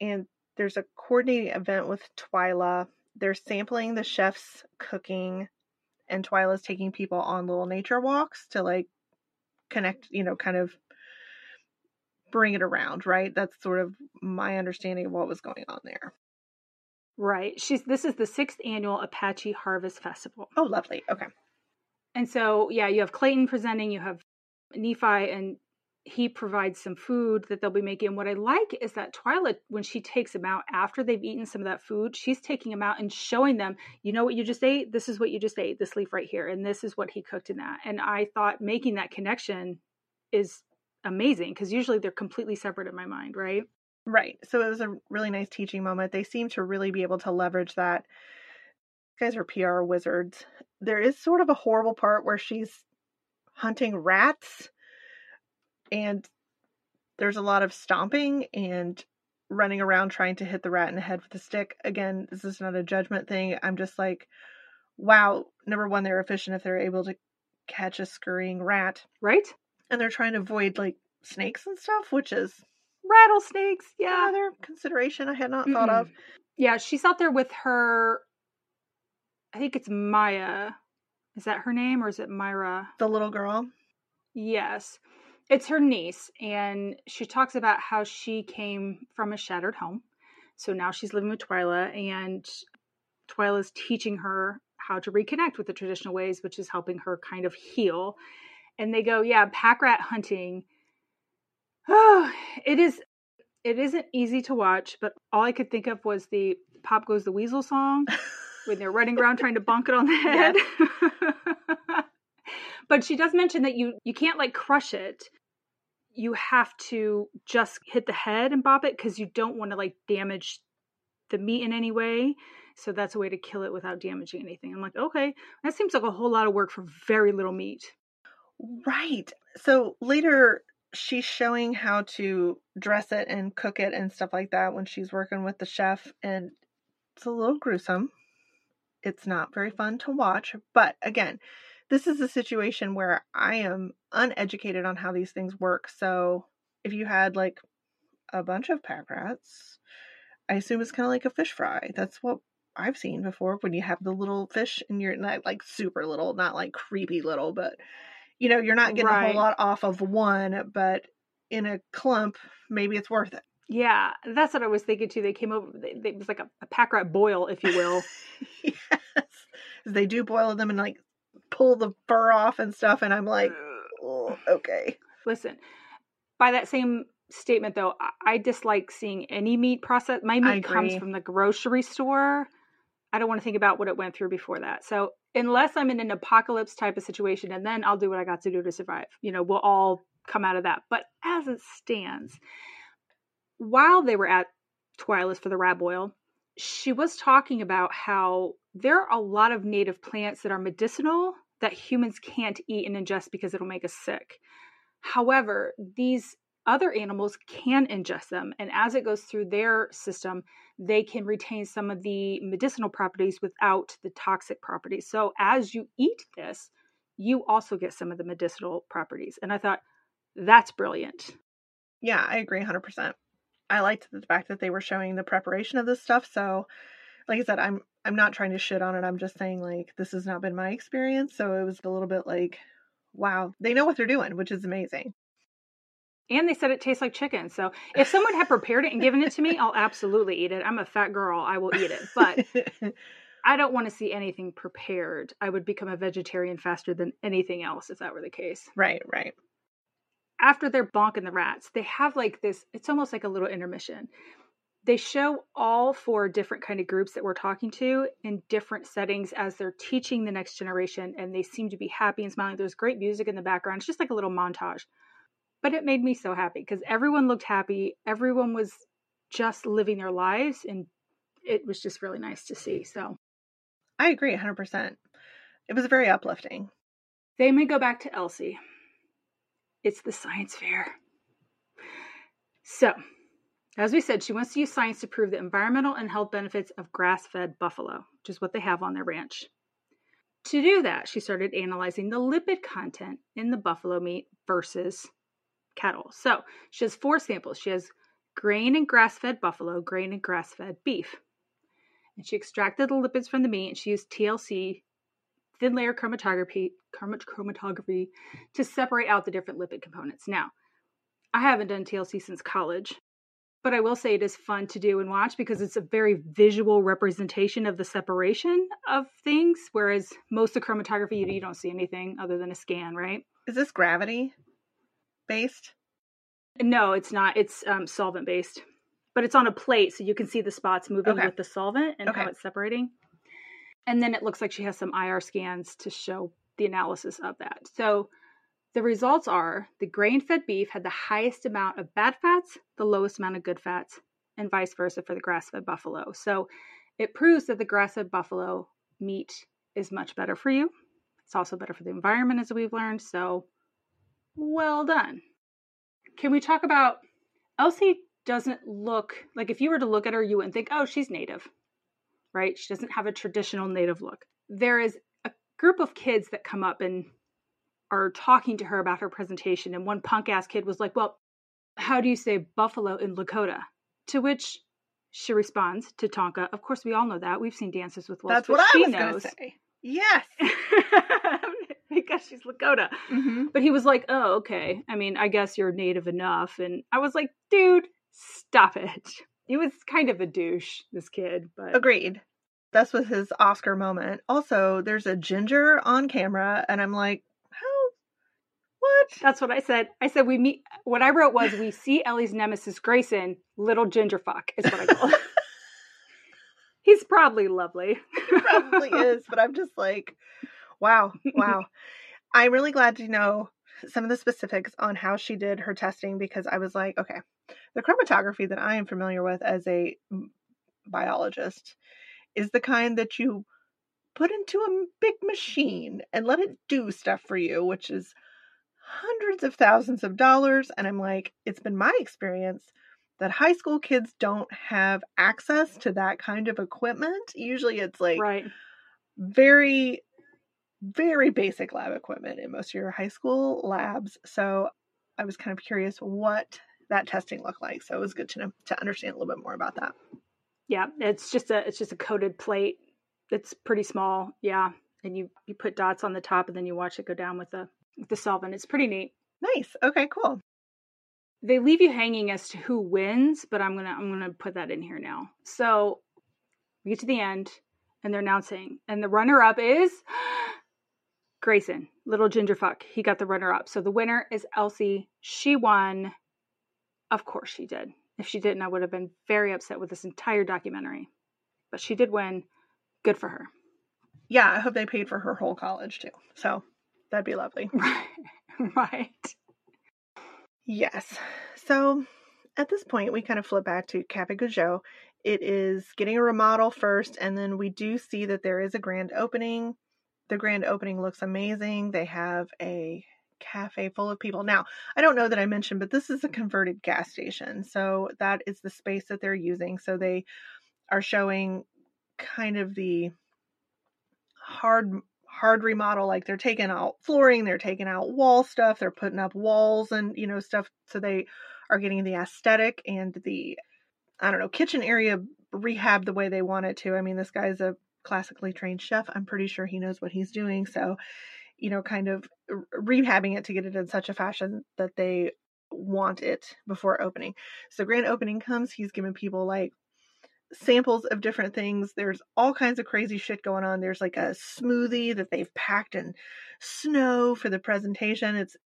and there's a coordinating event with Twyla. They're sampling the chef's cooking, and Twyla's taking people on little nature walks to like connect, you know, kind of bring it around, right? That's sort of my understanding of what was going on there. Right. She's this is the sixth annual Apache Harvest Festival. Oh, lovely. Okay. And so, yeah, you have Clayton presenting, you have Nephi, and he provides some food that they'll be making. what I like is that Twyla, when she takes them out after they've eaten some of that food, she's taking them out and showing them, you know what you just ate? This is what you just ate, this leaf right here. And this is what he cooked in that. And I thought making that connection is amazing because usually they're completely separate in my mind, right? Right. So it was a really nice teaching moment. They seem to really be able to leverage that. These guys are PR wizards. There is sort of a horrible part where she's hunting rats and there's a lot of stomping and running around trying to hit the rat in the head with a stick. Again, this is not a judgment thing. I'm just like, wow, number one, they're efficient if they're able to catch a scurrying rat. Right? And they're trying to avoid like snakes and stuff, which is rattlesnakes. Yeah. Another consideration I had not mm thought of. Yeah, she's out there with her I think it's Maya. Is that her name or is it Myra? The little girl? Yes. It's her niece and she talks about how she came from a shattered home. So now she's living with Twyla and Twyla's teaching her how to reconnect with the traditional ways, which is helping her kind of heal. And they go, yeah, pack rat hunting Oh, it is it isn't easy to watch, but all I could think of was the Pop Goes the Weasel song when they're running around trying to bonk it on the head. but she does mention that you you can't like crush it. You have to just hit the head and bop it because you don't want to like damage the meat in any way. So that's a way to kill it without damaging anything. I'm like, okay, that seems like a whole lot of work for very little meat. Right. So later she's showing how to dress it and cook it and stuff like that when she's working with the chef and it's a little gruesome. It's not very fun to watch but again this is a situation where i am uneducated on how these things work so if you had like a bunch of pack rats i assume it's kind of like a fish fry. That's what i've seen before when you have the little fish and you're not like super little not like creepy little but you know, you're not getting right. a whole lot off of one, but in a clump, maybe it's worth it. Yeah, that's what I was thinking too. They came over, it was like a, a pack rat boil, if you will. yes. They do boil them and like pull the fur off and stuff. And I'm like, oh, okay. Listen, by that same statement though, I, I dislike seeing any meat process. My meat comes from the grocery store. I don't want to think about what it went through before that. So unless I'm in an apocalypse type of situation, and then I'll do what I got to do to survive. You know, we'll all come out of that. But as it stands, while they were at Twyla's for the rat boil, she was talking about how there are a lot of native plants that are medicinal that humans can't eat and ingest because it'll make us sick. However, these other animals can ingest them. And as it goes through their system, they can retain some of the medicinal properties without the toxic properties. So as you eat this, you also get some of the medicinal properties. And I thought, that's brilliant. Yeah, I agree 100%. I liked the fact that they were showing the preparation of this stuff. So, like I said, I'm I'm not trying to shit on it. I'm just saying like this has not been my experience. So it was a little bit like, wow, they know what they're doing, which is amazing and they said it tastes like chicken. So if someone had prepared it and given it to me, I'll absolutely eat it. I'm a fat girl, I will eat it. But I don't want to see anything prepared. I would become a vegetarian faster than anything else if that were the case. Right, right. After they're bonking the rats, they have like this, it's almost like a little intermission. They show all four different kind of groups that we're talking to in different settings as they're teaching the next generation and they seem to be happy and smiling. There's great music in the background. It's just like a little montage but it made me so happy because everyone looked happy. Everyone was just living their lives, and it was just really nice to see. So I agree 100%. It was very uplifting. They may go back to Elsie. It's the science fair. So, as we said, she wants to use science to prove the environmental and health benefits of grass fed buffalo, which is what they have on their ranch. To do that, she started analyzing the lipid content in the buffalo meat versus cattle. So she has four samples. She has grain and grass fed buffalo, grain and grass fed beef. And she extracted the lipids from the meat and she used TLC, thin layer chromatography, chromatography to separate out the different lipid components. Now, I haven't done TLC since college, but I will say it is fun to do and watch because it's a very visual representation of the separation of things. Whereas most of chromatography, you, you don't see anything other than a scan, right? Is this gravity based? No, it's not. It's um, solvent based, but it's on a plate, so you can see the spots moving Okay. with the solvent and how it's separating. And then it looks like she has some IR scans to show the analysis of that. So the results are the grain fed beef had the highest amount of bad fats, the lowest amount of good fats, and vice versa for the grass fed buffalo. So it proves that the grass fed buffalo meat is much better for you. It's also better for the environment, as we've learned. So well done. Can we talk about Elsie doesn't look like if you were to look at her, you wouldn't think, oh, she's native, right? She doesn't have a traditional native look. There is a group of kids that come up and are talking to her about her presentation. And one punk ass kid was like, well, how do you say buffalo in Lakota? To which she responds Tatanka, of course, we all know that. We've seen Dances with Wolves. That's what I was going to say. Yes. because she's Lakota. hmm But he was like, "Oh, okay. I mean, I guess you're native enough." And I was like, "Dude, stop it." He was kind of a douche, this kid, but Agreed. This was his Oscar moment. Also, there's a ginger on camera, and I'm like, how? What? that's what I said. I said we meet. What I wrote was, "We see Ellie's nemesis Grayson, little ginger fuck," is what I called. He's probably lovely. probably is, but I'm just like, wow, wow. I'm really glad to know some of the specifics on how she did her testing because I was like, okay, the chromatography that I am familiar with as a biologist is the kind that you put into a big machine and let it do stuff for you, which is hundreds of thousands of dollars. And I'm like, it's been my experience that high school kids don't have access to that kind of equipment. Usually it's like right. very very basic lab equipment in most of your high school labs so i was kind of curious what that testing looked like so it was good to know to understand a little bit more about that Yeah, it's just a it's just a coated plate. It's pretty small. Yeah, and you you put dots on the top, and then you watch it go down with the with the solvent. It's pretty neat. nice okay cool they leave you hanging as to who wins, but I'm gonna I'm gonna put that in here now. So we get to the end and they're announcing, and the runner up is Grayson, little ginger fuck. He got the runner up. So the winner is Elsie. She won. Of course she did. If she didn't, I would have been very upset with this entire documentary. But she did win. Good for her. yeah i hope they paid for her whole college too so that'd be lovely Right. right. yes so at this point we kind of flip back to cafe Gozhóó. it is getting a remodel first and then we do see that there is a grand opening the grand opening looks amazing. They have a cafe full of people. Now i don't know that i mentioned but this is a converted gas station so that is the space that they're using. So they are showing kind of the hard hard remodel like they're taking out flooring they're taking out wall stuff they're putting up walls and you know stuff. So they are getting the aesthetic and the i don't know kitchen area rehab the way they want it to. I mean this guy's a classically trained chef i'm pretty sure he knows what he's doing so you know kind of rehabbing it to get it in such a fashion that they want it before opening so grand opening comes he's giving people like samples of different things. There's all kinds of crazy shit going on. There's like a smoothie that they've packed in snow for the presentation. It's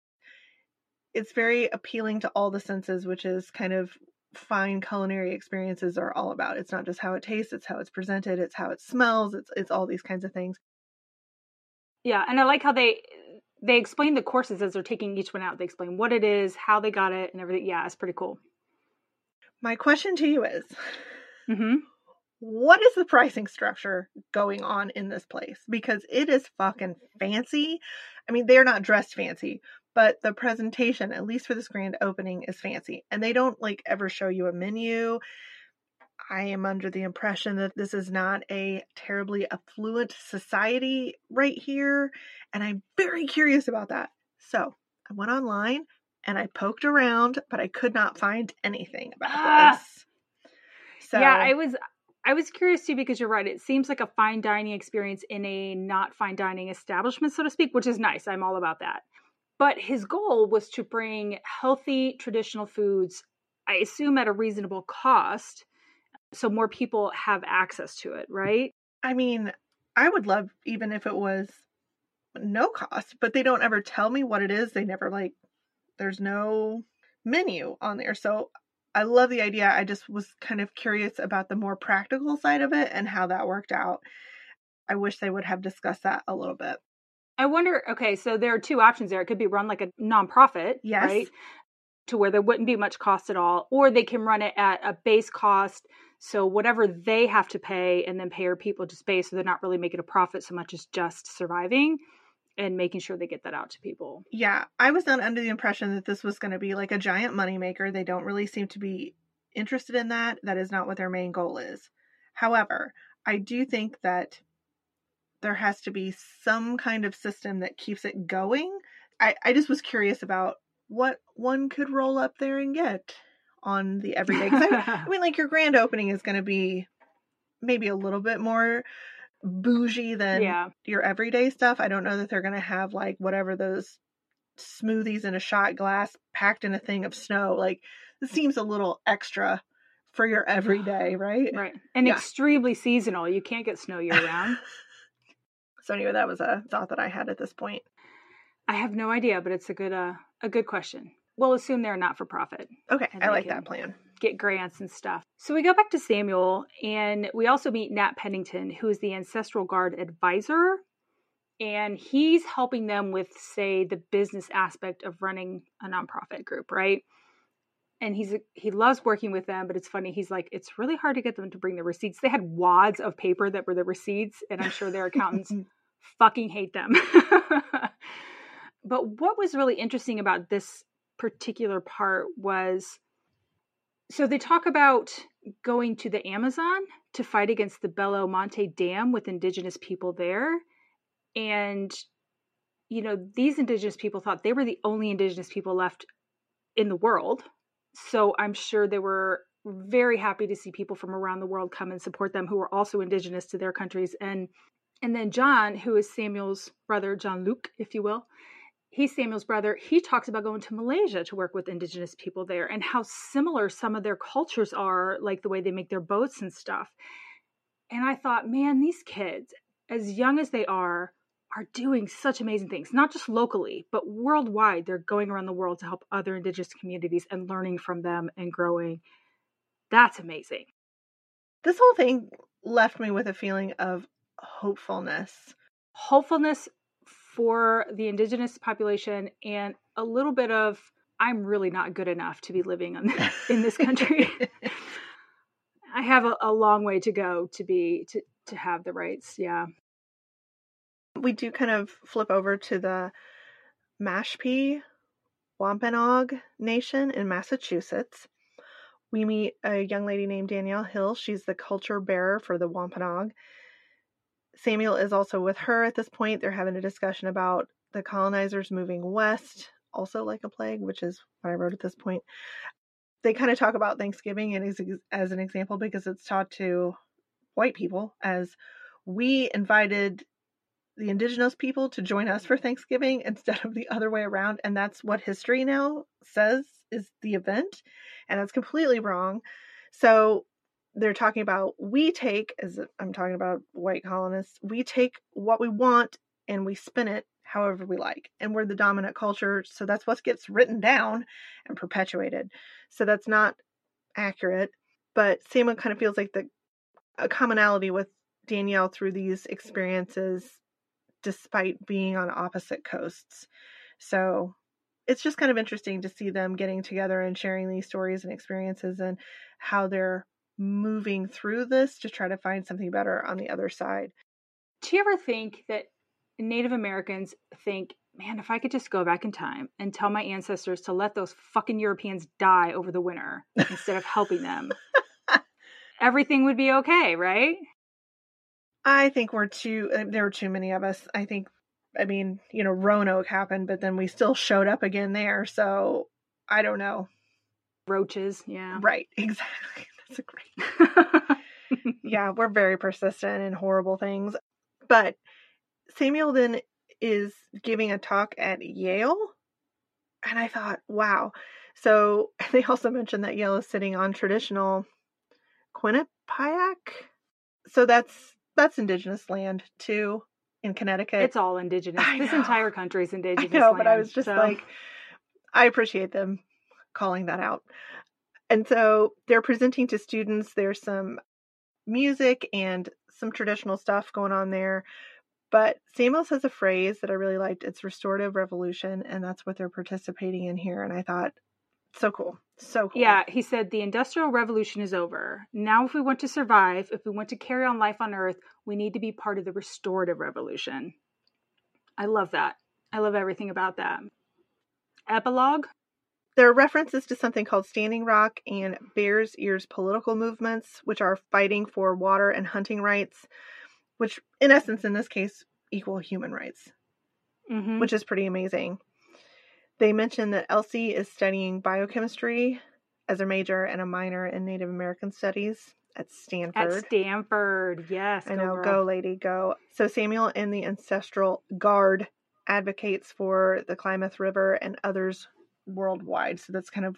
it's very appealing to all the senses, which is kind of fine culinary experiences are all about. It's not just how it tastes, it's how it's presented, it's how it smells, it's it's all these kinds of things. Yeah, and I like how they they explain the courses as they're taking each one out. They explain what it is, how they got it, and everything. Yeah, it's pretty cool. My question to you is Mm-hmm. what is the pricing structure going on in this place? Because it is fucking fancy. I mean, they're not dressed fancy, but the presentation, at least for this grand opening, is fancy. And they don't like ever show you a menu. I am under the impression that this is not a terribly affluent society right here. And I'm very curious about that. So I went online and I poked around, but I could not find anything about ah. this. So Yeah, I was I was curious too because you're right. It seems like a fine dining experience in a not fine dining establishment, so to speak, which is nice. I'm all about that. But his goal was to bring healthy traditional foods, I assume at a reasonable cost, so more people have access to it, right? I mean, I would love even if it was no cost, but they don't ever tell me what it is. They never like there's no menu on there. So I love the idea. I just was kind of curious about the more practical side of it and how that worked out. I wish they would have discussed that a little bit. I wonder, okay, so there are two options there. It could be run like a nonprofit, yes. right? To where there wouldn't be much cost at all, or they can run it at a base cost. So whatever they have to pay and then pay our people to pay, so they're not really making a profit so much as just surviving and making sure they get that out to people. Yeah, I was not under the impression that this was going to be like a giant moneymaker. They don't really seem to be interested in that. That is not what their main goal is. However, I do think that there has to be some kind of system that keeps it going. I, I just was curious about what one could roll up there and get on the everyday. I, I mean, like your grand opening is going to be maybe a little bit more bougie than yeah. your everyday stuff. I don't know that they're going to have like whatever those smoothies in a shot glass packed in a thing of snow. Like it seems a little extra for your everyday, right? Right. And yeah. extremely seasonal. You can't get snow year round. so anyway, that was a thought that I had at this point. I have no idea, but it's a good uh, a good question. We'll assume they're not for profit. Okay, I like that plan get grants and stuff. So we go back to Samuel and we also meet Nat Pennington, who is the Ancestral Guard advisor. And he's helping them with, say, the business aspect of running a nonprofit group, right? And he's he loves working with them, but it's funny. He's like, it's really hard to get them to bring the receipts. They had wads of paper that were the receipts, and I'm sure their accountants fucking hate them. but what was really interesting about this particular part was so they talk about going to the Amazon to fight against the Belo Monte Dam with indigenous people there. And, you know, these indigenous people thought they were the only indigenous people left in the world. So I'm sure they were very happy to see people from around the world come and support them who were also indigenous to their countries. And and then John, who is Samuel's brother, John Luke, if you will, he's Samuel's brother. He talks about going to Malaysia to work with indigenous people there and how similar some of their cultures are, like the way they make their boats and stuff. And I thought, man, these kids, as young as they are, are doing such amazing things, not just locally, but worldwide. They're going around the world to help other indigenous communities and learning from them and growing. That's amazing. This whole thing left me with a feeling of hopefulness. Hopefulness for the indigenous population and a little bit of I'm really not good enough to be living in, in this country. I have a, a, long way to go to be to to have the rights. Yeah. We do kind of flip over to the Mashpee Wampanoag Nation in Massachusetts. We meet a young lady named Danielle Hill. She's the culture bearer for the Wampanoag. Samuel is also with her at this point. They're having a discussion about the colonizers moving west, also like a plague, which is what I wrote at this point. They kind of talk about Thanksgiving as, as an example because it's taught to white people as we invited the indigenous people to join us for Thanksgiving instead of the other way around. And that's what history now says is the event. And that's completely wrong. So they're talking about we take as I'm talking about white colonists, we take what we want and we spin it however we like. And we're the dominant culture, so that's what gets written down and perpetuated. So that's not accurate. But Samuel kind of feels like the a commonality with Danielle through these experiences despite being on opposite coasts. So it's just kind of interesting to see them getting together and sharing these stories and experiences and how they're moving through this to try to find something better on the other side. Do you ever think that Native Americans think, man, if I could just go back in time and tell my ancestors to let those fucking Europeans die over the winter instead of helping them, everything would be okay, right? I think we're too, uh, there were too many of us. I think, I mean, you know, Roanoke happened, but then we still showed up again there. So I don't know. Roaches, yeah. Right, exactly. That's a great. yeah, we're very persistent in horrible things. But Samuel then is giving a talk at Yale. And I thought, wow. So they also mentioned that Yale is sitting on traditional Quinnipiac. So that's that's indigenous land too in Connecticut. It's all indigenous. This entire country is indigenous. I know, but I was just so- like, I appreciate them calling that out. And so they're presenting to students. There's some music and some traditional stuff going on there. But Samuel says a phrase that I really liked. It's restorative revolution, and that's what they're participating in here. And I thought, so cool, so cool. Yeah, he said the industrial revolution is over. Now, if we want to survive, if we want to carry on life on Earth, we need to be part of the restorative revolution. I love that. I love everything about that. Epilogue. There are references to something called Standing Rock and Bears Ears political movements, which are fighting for water and hunting rights, which, in essence, in this case, equal human rights, hmm which is pretty amazing. They mention that Elsie is studying biochemistry as a major and a minor in Native American studies at Stanford. At Stanford, yes. I know, girl. go lady, go. So Samuel and the Ancestral Guard advocates for the Klamath River and others worldwide. So that's kind of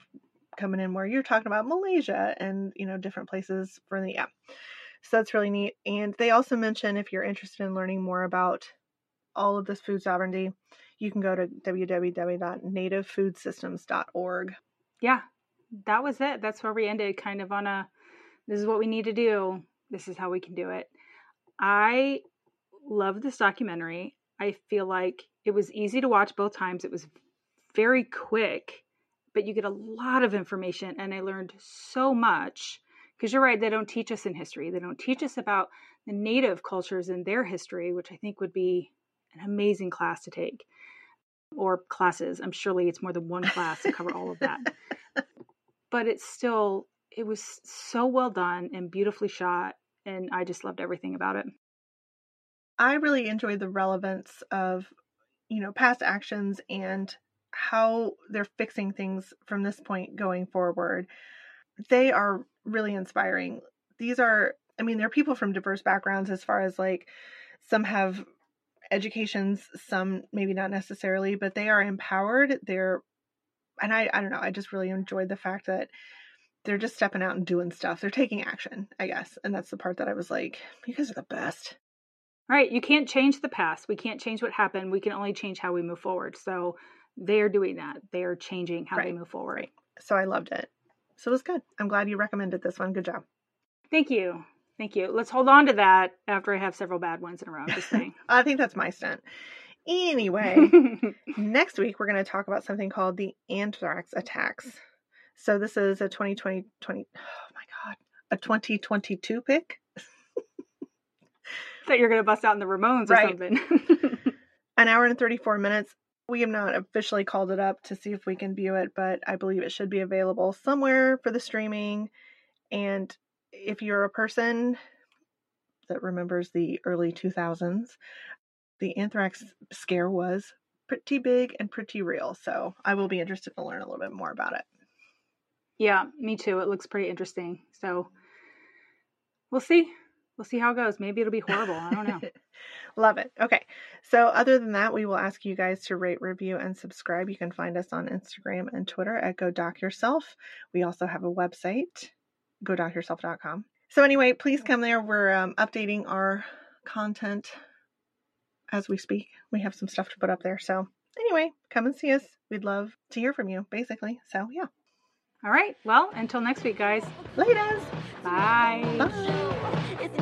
coming in where you're talking about Malaysia and you know different places for the yeah. So that's really neat. And they also mention if you're interested in learning more about all of this food sovereignty, you can go to www.nativefoodsystems.org. Yeah, that was it. That's where we ended, kind of on a this is what we need to do. This is how we can do it. I love this documentary. I feel like it was easy to watch both times. It was very quick, but you get a lot of information, and I learned so much. Because you're right, they don't teach us in history. They don't teach us about the native cultures and their history, which I think would be an amazing class to take, or classes. I'm surely it's more than one class to cover all of that but it's still it was so well done and beautifully shot and i just loved everything about it I really enjoyed the relevance of, you know, past actions and how they're fixing things from this point going forward. They are really inspiring. These are, I mean, they're people from diverse backgrounds as far as like some have educations, some maybe not necessarily, but they are empowered. They're, and I, I don't know, I just really enjoyed the fact that they're just stepping out and doing stuff. They're taking action, I guess. And that's the part that I was like, you guys are the best. right you can't change the past we can't change what happened we can only change how we move forward so they're doing that they are changing how they move forward right. So I loved it. So it was good. I'm glad you recommended this one. Good job. thank you thank you let's hold on to that after i have several bad ones in a row just saying I think that's my stunt. Anyway, next week we're going to talk about something called the anthrax attacks. So this is a 2020 20 oh my god, a 2022 pick. That you're gonna bust out in the ramones or Right. something An hour and 34 minutes. We have not officially called it up to see if we can view it, but I believe it should be available somewhere for the streaming. And if you're a person that remembers the early 2000s, the anthrax scare was pretty big and pretty real. So I will be interested to learn a little bit more about it. yeah me too it looks pretty interesting so we'll see we'll see how it goes maybe it'll be horrible i don't know Love it. Okay. So, other than that, we will ask you guys to rate, review, and subscribe. You can find us on Instagram and Twitter at Go Doc Yourself. We also have a website, godocyourself.com. So, anyway, please come there. We're um, updating our content as we speak. We have some stuff to put up there. So, anyway, come and see us. We'd love to hear from you, basically. So, yeah. all right well until next week guys Laters. bye Bye. It's